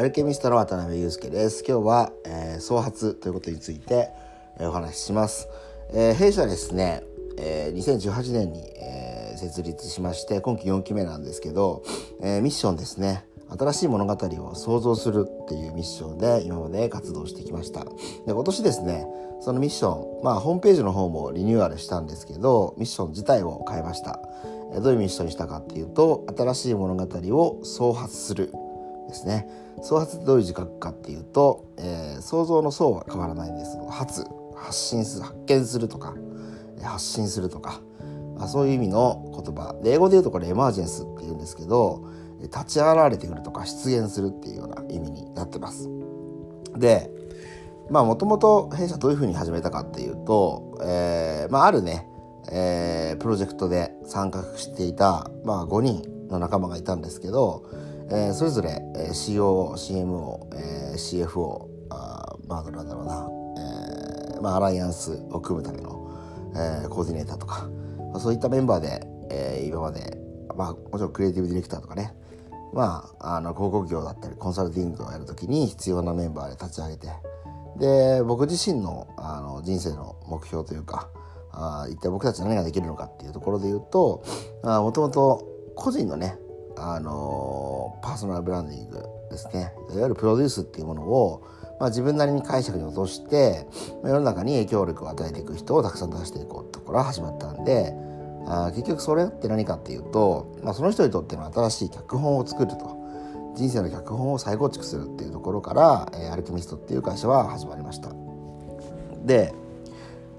アルケミストの渡辺裕介です。今日は、えー、創発ということについて、えー、お話しします、えー、弊社ですね、えー、2018年に、えー、設立しまして今期4期目なんですけど、えー、ミッションですね。新しい物語を創造するっていうミッションで今まで活動してきました。で今年ですねそのミッションまあホームページの方もリニューアルしたんですけどミッション自体を変えました。どういうミッションにしたかっていうと新しい物語を創発するですね。創発ってどういう字書くかっていうと、えー、想像の層は変わらないんです。発発信する発見するとか発信するとか、まあ、そういう意味の言葉。で英語で言うとこれエマージェンスっていうんですけど立ち上がられてくるとか出現するっていうような意味になってます。でまあもともと弊社どういうふうに始めたかっていうと、えーまあ、あるね、えー、プロジェクトで参画していた、まあ、5人の仲間がいたんですけど、えー、それぞれ、えー、CO、CMO、えー、CFO あまあなんだろうな、えーまあ、アライアンスを組むための、えー、コーディネーターとか、まあ、そういったメンバーで、えー、今まで、まあ、もちろんクリエイティブディレクターとかね。まあ、あの広告業だったりコンサルティングをやるときに必要なメンバーで立ち上げて。で僕自身のあの人生の目標というかあ一体僕たち何ができるのかっていうところで言うともともと個人のねあのパーソナルブランディングですね。いわゆるプロデュースっていうものを、まあ、自分なりに解釈に落としてまあ世の中に影響力を与えていく人をたくさん出していこうってところが始まったんであ結局それって何かっていうと、まあ、その人にとっての新しい脚本を作ると。人生の脚本を再構築するっていうところから、えー、アルケミストっていう会社は始まりました。で、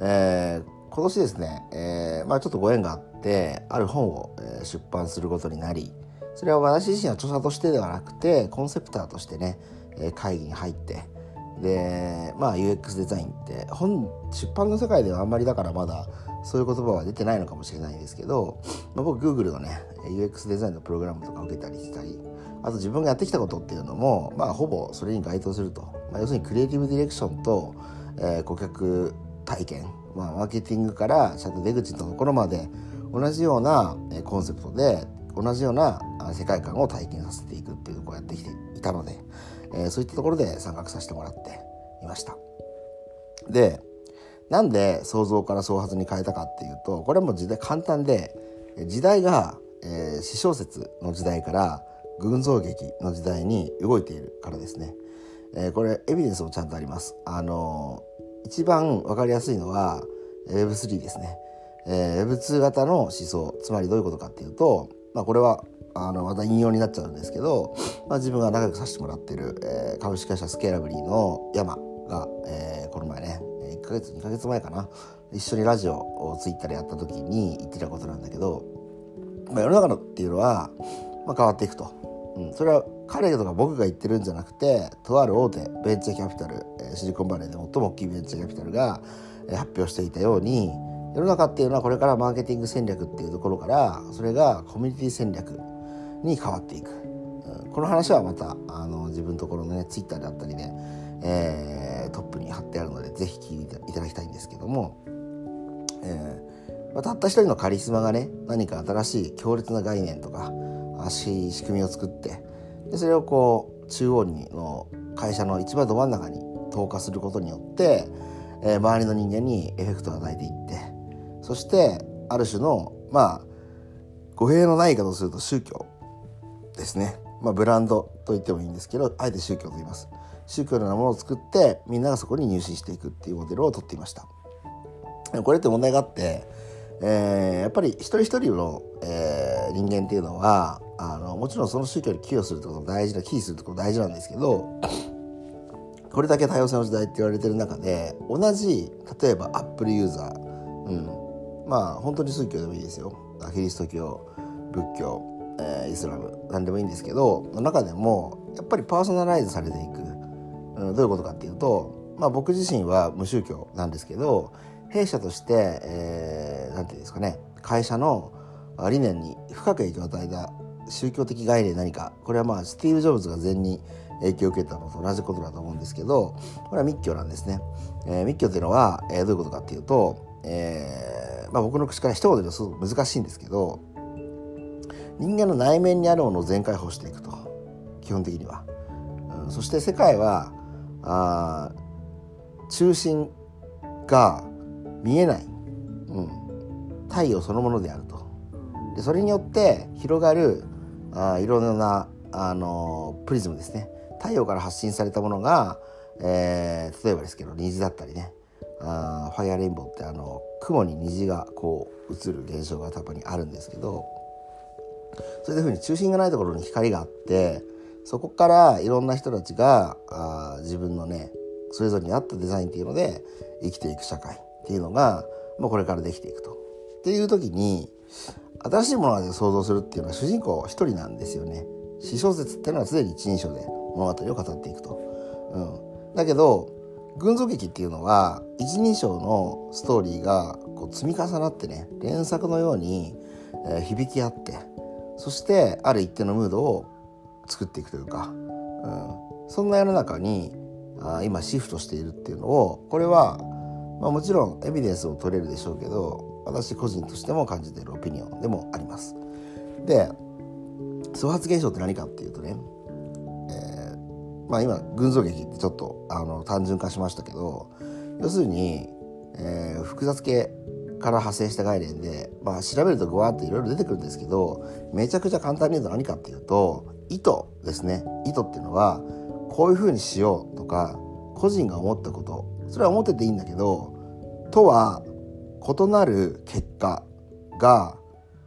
えー、今年ですね、えーまあ、ちょっとご縁があってある本を、出版することになりそれは私自身は著者としてではなくてコンセプターとしてね、会議に入ってでまあ UX デザインって本出版の世界ではあんまりだからまだそういう言葉は出てないのかもしれないんですけど、まあ、僕 Google のね UX デザインのプログラムとか受けたりしたりあと自分がやってきたことっていうのもまあほぼそれに該当すると、まあ、要するにクリエイティブディレクションと、えー、顧客体験、まあ、マーケティングからちゃんと出口のところまで同じようなコンセプトで同じような世界観を体験させていくっていうころをやってきていたので、えー、そういったところで参画させてもらっていました。でなんで想像から創発に変えたかっていうとこれも時代簡単で時代が、えー、詩小説の時代から群像劇の時代に動いているからですね、えー、これエビデンスもちゃんとあります。あのー、一番分かりやすいのは Web3 ですね、えー、Web2 型の思想つまりどういうことかっていうと、まあ、これはあのまた引用になっちゃうんですけど、まあ、自分が仲良くさせてもらってる、えー、株式会社スケーラブリーの山が、えー、この前ね1ヶ月2ヶ月前かな一緒にラジオをツイッターでやった時に言ってたことなんだけど、まあ、世の中のっていうのは、まあ、変わっていくと、うん、それは彼とか僕が言ってるんじゃなくてとある大手ベンチャーキャピタルシリコンバレーで最も大きいベンチャーキャピタルが発表していたように世の中っていうのはこれからマーケティング戦略っていうところからそれがコミュニティ戦略に変わっていく、うん、この話はまたあの自分のところのねツイッターであったりで、えートップに貼ってあるのでぜひ聞いていただきたいんですけども、えーまあ、たった一人のカリスマがね何か新しい強烈な概念とか仕組みを作ってでそれをこう中央にの会社の一番ど真ん中に投下することによって、えー、周りの人間にエフェクトを与えていってそしてある種のまあ語弊のない言い方をすると宗教ですね、まあ、ブランドと言ってもいいんですけどあえて宗教と言います。宗教のようなものを作ってみんながそこに入信していくっていうモデルをとっていましたこれって問題があって、えー、やっぱり一人一人の、えー、人間っていうのはあのもちろんその宗教に寄与するってことも大事な寄与するってことも大事なんですけどこれだけ多様性の時代って言われてる中で同じ例えばアップルユーザー、うん、まあ本当に宗教でもいいですよ。キリスト教仏教、えー、イスラム何でもいいんですけどの中でもやっぱりパーソナライズされていく。どういうことかっていうと、まあ、僕自身は無宗教なんですけど弊社として、えー、ていうんですかね会社の理念に深く影響を与えた宗教的概念何か。これはまあスティーブ・ジョブズが前に影響を受けたのと同じことだと思うんですけどこれは密教なんですね。えー、密教っていうのは、えー、どういうことかっていうと、えーまあ、僕の口から一言で言う難しいんですけど人間の内面にあるものを全開放していくと基本的には。そして世界はあ中心が見えない、うん、太陽そのものであると。でそれによって広がるあいろんなあのプリズムですね。太陽から発信されたものが、えー、例えばですけど虹だったりね。あファイアレインボーってあの雲に虹がこう映る現象がたまにあるんですけどそういうふうに中心がないところに光があってそこからいろんな人たちがあ自分のねそれぞれに合ったデザインっていうので生きていく社会っていうのが、まあ、これからできていくと。っていう時に新しいものを想像するっていうのは主人公一人なんですよね。詩小説っていうのは常に一人称で物語を語っていくと。うん、だけど群像劇っていうのは一人称のストーリーがこう積み重なってね連作のように、えー、響き合ってそしてある一定のムードを作っていくというか、うん、そんな世の中にあ今シフトしているっていうのをこれは、まあ、もちろんエビデンスを取れるでしょうけど私個人としても感じているオピニオンでもあります。で創発現象って何かっていうとね、まあ今群像劇ってちょっとあの単純化しましたけど要するに、えー、複雑系から派生した概念で、まあ、調べるとグワーっていろいろ出てくるんですけどめちゃくちゃ簡単に言うと何かっていうと意図ですね意図っていうのはこういうふうにしようとか個人が思ったことそれは思ってていいんだけどとは異なる結果が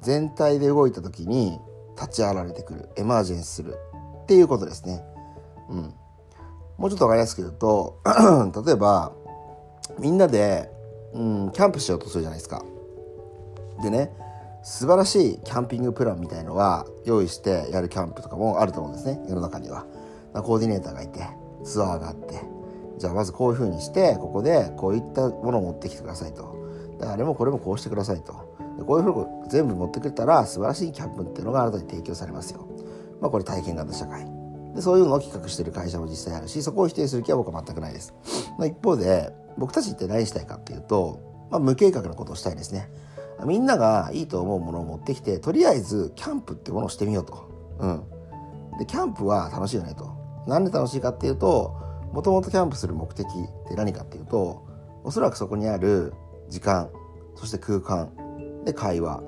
全体で動いた時に立ち現れてくるエマージェンスするっていうことですね。うん、もうちょっと分かりやすく言うと 例えばみんなで、うん、キャンプしようとするじゃないですか。でね素晴らしいキャンピングプランみたいのは用意してやるキャンプとかもあると思うんですね世の中には。コーディネーターがいてツアーがあってじゃあまずこういうふうにしてここでこういったものを持ってきてくださいとあれもこれもこうしてくださいとでこういうふうに全部持ってくれたら素晴らしいキャンプっていうのがあなたに提供されますよ。まあこれ体験型社会。でそういうのを企画してる会社も実際あるしそこを否定する気は僕は全くないです。まあ、一方で僕たちって何したいかっていうと、まあ、無計画なことをしたいですね。みんながいいと思うものを持ってきてとりあえずキャンプってものをしてみようと。うん、でキャンプは楽しいよねと。なんで楽しいかっていうともともとキャンプする目的って何かっていうとおそらくそこにある時間そして空間で会話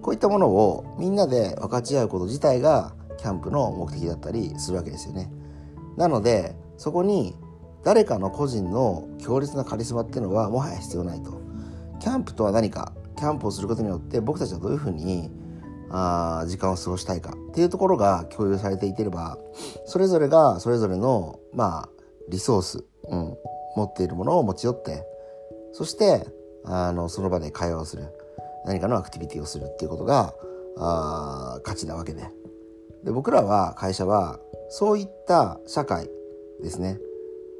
こういったものをみんなで分かち合うこと自体がキャンプの目的だったりするわけですよね。なのでそこに誰かの個人の強烈なカリスマっていうのはもはや必要ないと。キャンプとは何かキャンプをすることによって僕たちはどういうふうにあ時間を過ごしたいかっていうところが共有されていければそれぞれがそれぞれのまあリソース、うん、持っているものを持ち寄ってそしてあのその場で会話をする何かのアクティビティをするっていうことがあ価値なわけでで僕らは会社はそういった社会ですね。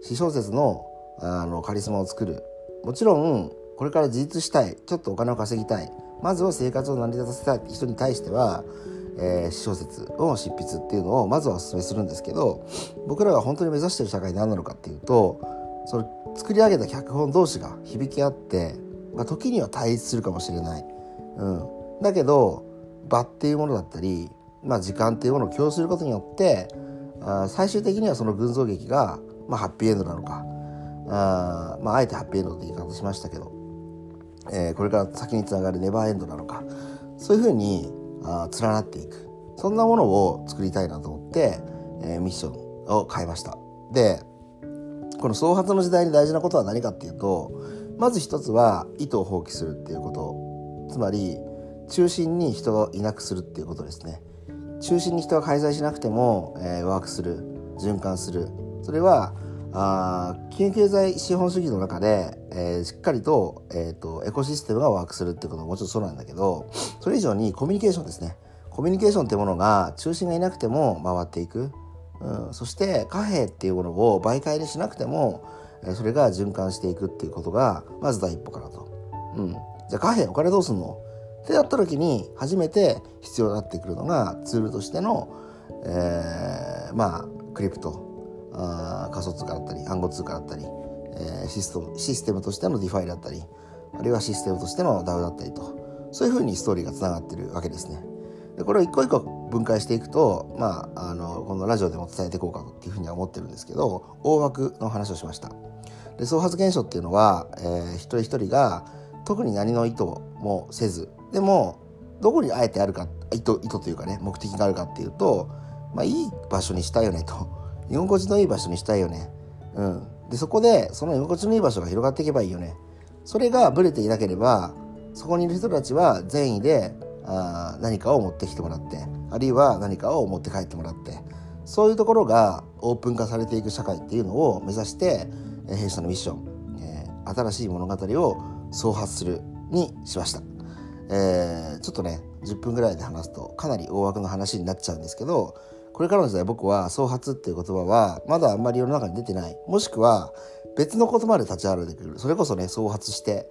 私小説のあのカリスマを作る。もちろんこれから自立したい。ちょっとお金を稼ぎたい。まずは生活を成り立たせたい。人に対しては、えー、小説を執筆っていうのをまずはお勧めするんですけど僕らが本当に目指している社会何なのかっていうとその作り上げた脚本同士が響き合ってまあ、時には対立するかもしれない、うん、だけど場っていうものだったり、まあ、時間っていうものを共有することによってあ最終的にはその群像劇が、まあ、ハッピーエンドなのかあ,、まあ、あえてハッピーエンドって言い方しましたけど、えー、これから先につながるネバーエンドなのかそういうふうにあ連なっていく。そんなものを作りたいなと思って、えー、ミッションを変えました。でこの創発の時代に大事なことは何かっていうとまず一つは意図を放棄するっていうこと。つまり中心に人がいなくするっていうことですね。中心に人が介在しなくても、えー、ワークする循環する。それはあ金融経済資本主義の中で、えー、しっかりと,、えーと、エコシステムがワークするっていうことももちろんそうなんだけどそれ以上にコミュニケーションですね。コミュニケーションってものが中心がいなくても回っていく、うん、そして貨幣っていうものを媒介にしなくてもそれが循環していくっていうことがまず第一歩かなと。うん、じゃあ貨幣お金どうすんの？ってやった時に初めて必要になってくるのがツールとしての、えー、まあクリプトあ仮想通貨だったり暗号通貨だったり、えー、システムシステムとしての DeFi だったりあるいはシステムとしての DAO だったりとそういうふうにストーリーがつながってるわけですね。でこれを一個一個分解していくと、まあ、あのこのラジオでも伝えていこうかっていうふうには思ってるんですけど大枠の話をしましたで創発現象っていうのは、えー、一人一人が特に何の意図もせずでもどこにあえてあるか意図意図というかね目的があるかっていうと、まあ、いい場所にしたいよねと。居心地のいい場所にしたいよね、うん、でそこでその居心地のいい場所が広がっていけばいいよね。それがブレていなければそこにいる人たちは善意であ何かを持ってきてもらってあるいは何かを持って帰ってもらってそういうところがオープン化されていく社会っていうのを目指して弊社のミッション、えー、新しい物語を創発するにしました、えー、ちょっとね10分ぐらいで話すとかなり大枠の話になっちゃうんですけどこれからの時代僕は創発っていう言葉はまだあんまり世の中に出てない。もしくは別の言葉で立ち現れてくる。それこそね創発して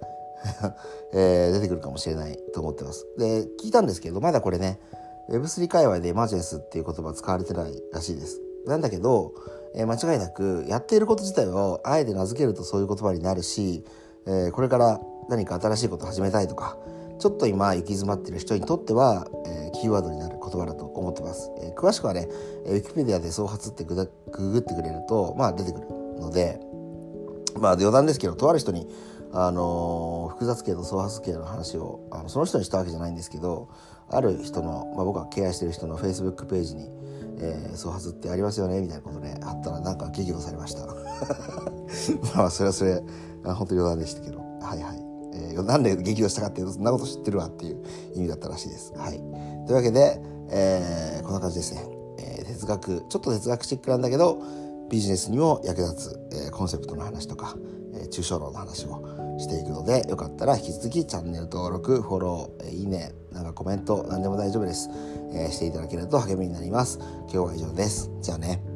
えー、出てくるかもしれないと思ってます。で聞いたんですけどまだこれね Web3 界隈でエマージェンスっていう言葉使われてないらしいです。なんだけど、えー、間違いなくやっていること自体をあえて名付けるとそういう言葉になるし、えー、これから何か新しいことを始めたいとかちょっと今行き詰まってる人にとっては、えー、キーワードになる言葉だと思ってます、えー、詳しくはねウィキペディアで創発ってググってくれるとまあ出てくるのでまあ余談ですけどとある人にあの複雑系と創発系の話をあのその人にしたわけじゃないんですけどある人の、まあ、僕が敬愛してる人のフェイスブックページに「えー、創発ってありますよね」みたいなことであったらなんか激怒されました。まあそれはそれ本当に余談でしたけど。はいはい、えー、なんで激怒したかっていうとそんなこと知ってるわっていう意味だったらしいです。はい。というわけで、えー、こんな感じですね、えー、哲学ちょっと哲学チックなんだけどビジネスにも役立つ、えー、コンセプトの話とか、えー、抽象論の話をしていくのでよかったら引き続きチャンネル登録フォロー、えー、いいねなんかコメント何でも大丈夫です、えー、していただけると励みになります。今日は以上です。じゃあね。